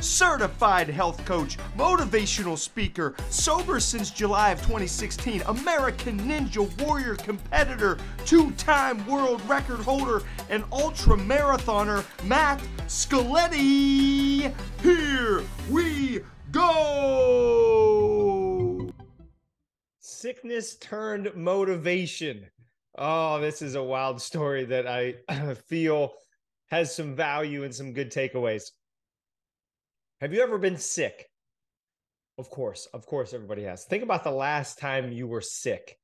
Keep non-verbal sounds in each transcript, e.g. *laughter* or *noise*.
certified health coach, motivational speaker, sober since July of 2016, American Ninja Warrior competitor, two time world record holder, and ultra marathoner, Matt Scaletti. Here we go! Sickness turned motivation. Oh, this is a wild story that I *clears throat* feel has some value and some good takeaways. Have you ever been sick? Of course, of course, everybody has. Think about the last time you were sick.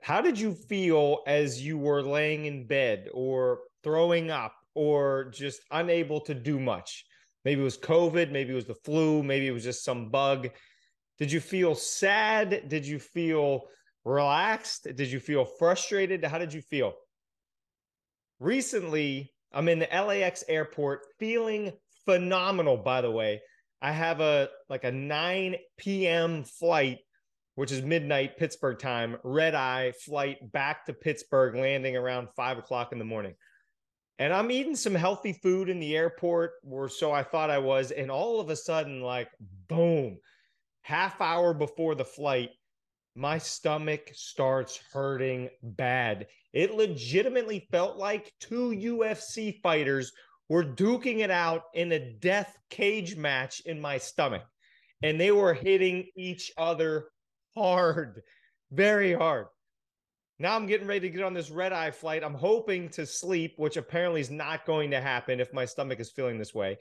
How did you feel as you were laying in bed or throwing up or just unable to do much? Maybe it was COVID, maybe it was the flu, maybe it was just some bug. Did you feel sad? Did you feel relaxed? Did you feel frustrated? How did you feel? Recently, I'm in the LAX airport feeling phenomenal, by the way. I have a like a 9 p.m. flight, which is midnight Pittsburgh time, red eye flight back to Pittsburgh, landing around five o'clock in the morning. And I'm eating some healthy food in the airport, or so I thought I was. And all of a sudden, like, boom, half hour before the flight, my stomach starts hurting bad. It legitimately felt like two UFC fighters were duking it out in a death cage match in my stomach. And they were hitting each other hard, *laughs* very hard. Now I'm getting ready to get on this red eye flight. I'm hoping to sleep, which apparently is not going to happen if my stomach is feeling this way.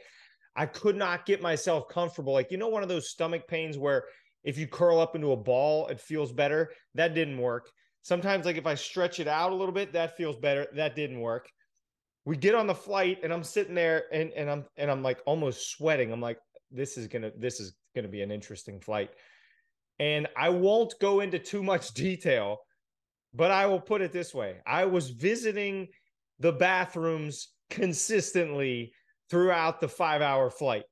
I could not get myself comfortable. Like, you know, one of those stomach pains where if you curl up into a ball, it feels better. That didn't work. Sometimes, like if I stretch it out a little bit, that feels better. That didn't work. We get on the flight and I'm sitting there and, and I'm and I'm like almost sweating. I'm like, this is gonna this is gonna be an interesting flight. And I won't go into too much *laughs* detail, but I will put it this way. I was visiting the bathrooms consistently throughout the five hour flight.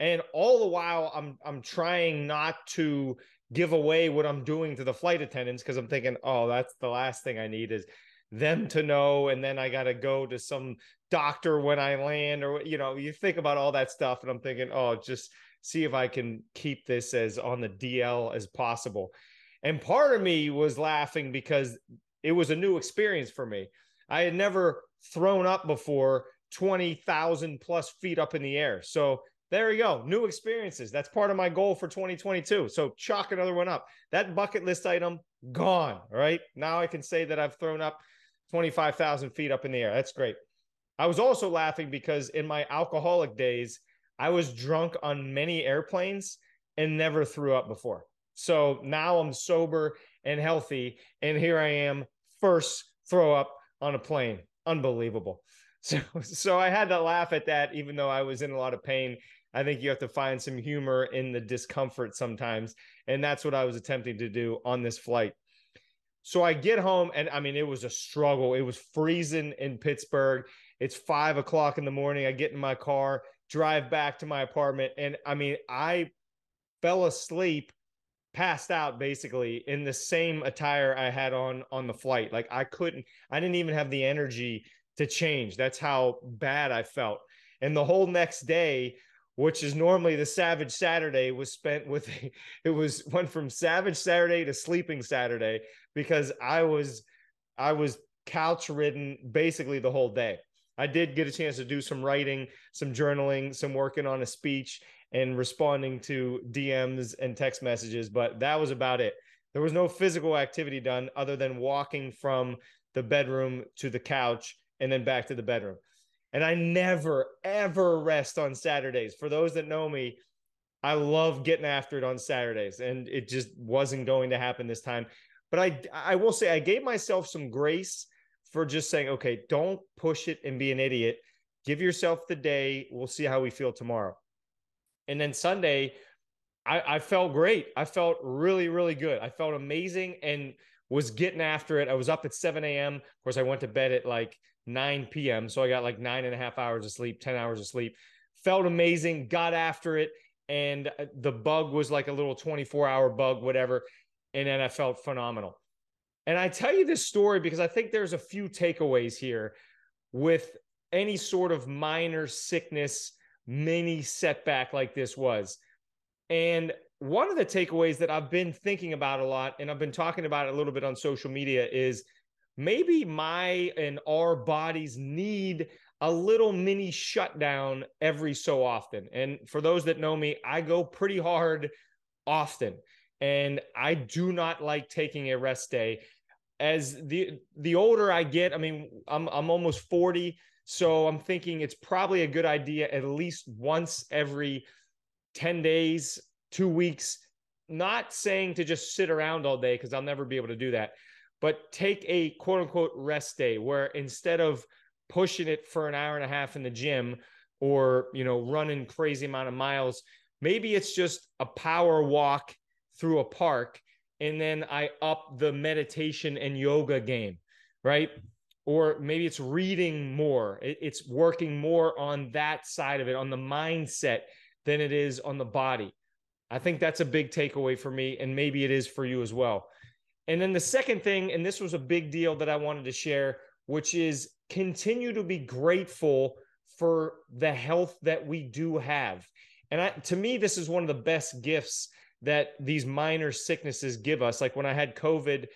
And all the while I'm I'm trying not to give away what I'm doing to the flight attendants because I'm thinking, oh, that's the last thing I need is them to know. And then I got to go to some doctor when I land, or, you know, you think about all that stuff. And I'm thinking, oh, just see if I can keep this as on the DL as possible. And part of me was laughing because it was a new experience for me. I had never thrown up before 20,000 plus feet up in the air. So there you go. New experiences. That's part of my goal for 2022. So chalk another one up. That bucket list item gone. All right. Now I can say that I've thrown up 25,000 feet up in the air. That's great. I was also laughing because in my alcoholic days, I was drunk on many airplanes and never threw up before. So now I'm sober and healthy. And here I am, first throw up on a plane. Unbelievable. *laughs* So, so I had to laugh at that, even though I was in a lot of pain I think you have to find some humor in the discomfort sometimes. And that's what I was attempting to do on this flight. So I get home, and I mean, it was a struggle. It was freezing in Pittsburgh. It's five o'clock in the morning. I get in my car, drive back to my apartment. And I mean, I fell asleep, passed out basically in the same attire I had on on the flight. Like I couldn't, I didn't even have the energy to change. That's how bad I felt. And the whole next day, which is normally the Savage Saturday, was spent with *laughs* it was went from Savage Saturday to Sleeping Saturday because I was I was couch ridden basically the whole day. I did get a chance to do some writing, some journaling, some working on a speech and responding to DMs and text messages, but that was about it. There was no physical activity done other than walking from the bedroom to the couch and then back to the bedroom. And I never, ever rest on Saturdays. For those that know me, I love getting after it on Saturdays, and it just wasn't going to happen this time. But I, I will say, I gave myself some grace for just saying, okay, don't push it and be an idiot. Give yourself the day. We'll see how we feel tomorrow. And then Sunday, I, I felt great. I felt really, really good. I felt amazing and was getting after it. I was up at 7 a.m. Of course, I went to bed at like 9 p.m. So I got like nine and a half hours of sleep, 10 hours of sleep. felt amazing, got after it, and uh, the bug was like a little 24 hour bug, whatever. And then I felt phenomenal. And I tell you this story because I think there's a few takeaways here with any sort of minor sickness, mini setback like this was. And one of the takeaways that I've been thinking about a lot, and I've been talking about it a little bit on social media, is maybe my and our bodies need a little mini shutdown every so often. And for those that know me, I go pretty hard often. And I do not like taking a rest day. As the the older I get, I mean, I'm I'm almost 40. So I'm thinking it's probably a good idea at least once every 10 days, two weeks. Not saying to just sit around all day because I'll never be able to do that, but take a quote unquote rest day where instead of pushing it for an hour and a half in the gym or, you know, running crazy amount of miles, maybe it's just a power walk through a park and then I up the meditation and yoga game, right? Or maybe it's reading more. It's working more on that side of it, on the mindset than it is on the body. I think that's a big takeaway for me, and maybe it is for you as well. And then the second thing, and this was a big deal that I wanted to share, which is continue to be grateful for the health that we do have. And I, to me, this is one of the best gifts that these minor sicknesses give us. Like when I had COVID,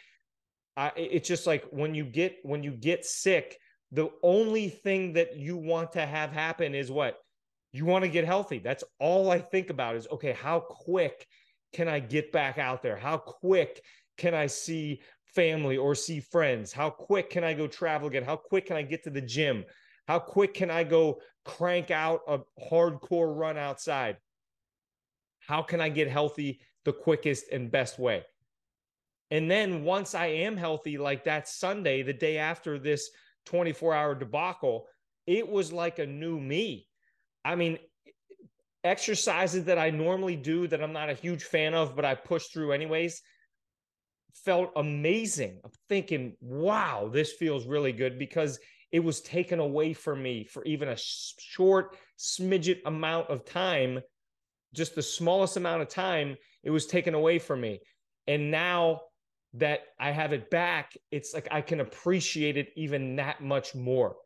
I, it's just like when you get when you get sick, the only thing that you want to have happen is what you want to get healthy. That's all I think about is okay, how quick can I get back out there? How quick can I see family or see friends? How quick can I go travel again? How quick can I get to the gym? How quick can I go crank out a hardcore run outside? How can I get healthy the quickest and best way? And then once I am healthy, like that Sunday, the day after this 24 hour debacle, it was like a new me. I mean, exercises that I normally do that I'm not a huge fan of, but I push through anyways, felt amazing. I'm thinking, wow, this feels really good because it was taken away from me for even a short smidget amount of time, just the smallest amount of time, it was taken away from me. And now that I have it back, it's like I can appreciate it even that much more.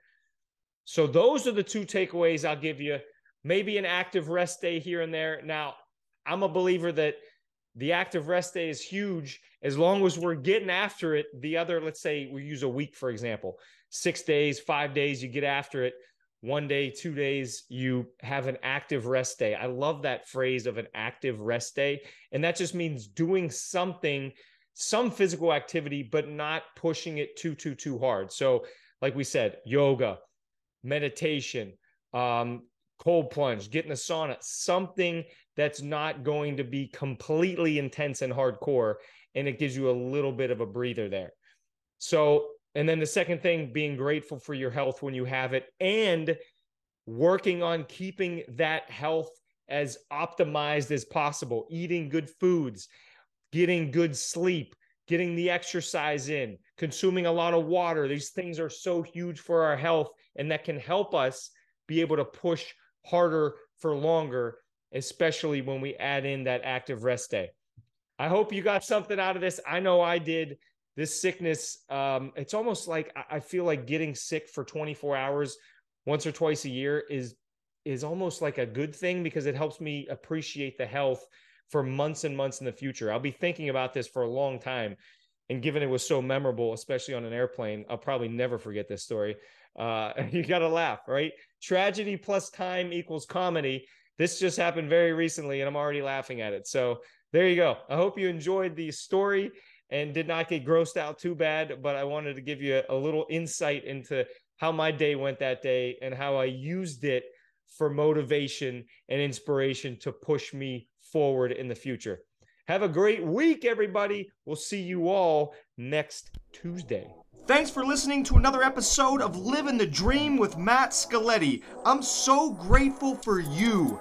So those are the two takeaways I'll give you. Maybe an active rest day here and there. Now, I'm a believer that the active rest day is huge as long as we're getting after it. The other, let's say we use a week, for example, six days, five days, you get after it. One day, two days, you have an active rest day. I love that phrase of an active rest day. And that just means doing something, some physical activity, but not pushing it too, too, too hard. So, like we said, yoga, meditation, um, cold plunge, get in the sauna, something that's not going to be completely intense and hardcore. And it gives you a little bit of a breather there. So, and then the second thing, being grateful for your health when you have it and working on keeping that health as optimized as possible, eating good foods, getting good sleep, getting the exercise in, consuming a lot of water. These things are so huge for our health and that can help us be able to push harder for longer, especially when we add in that active rest day. I hope you got something out of this. I know I did. This sickness, um, it's almost like I feel like getting sick for 24 hours once or twice a year is is almost like a good thing because it helps me appreciate the health for months and months in the future. I'll be thinking about this for a long time. And given it was so memorable, especially on an airplane, I'll probably never forget this story. Uh, *laughs* you got to laugh, right? Tragedy plus time equals comedy. This just happened very recently, and I'm already laughing at it. So there you go. I hope you enjoyed the story and did not get grossed out too bad, but I wanted to give you a, a little insight into how my day went that day and how I used it for motivation and inspiration to push me forward in the future. Have a great week, everybody. We'll see you all next Tuesday. Thanks for listening to another episode of Living the Dream with Matt Scaletti. I'm so grateful for you.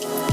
Bye.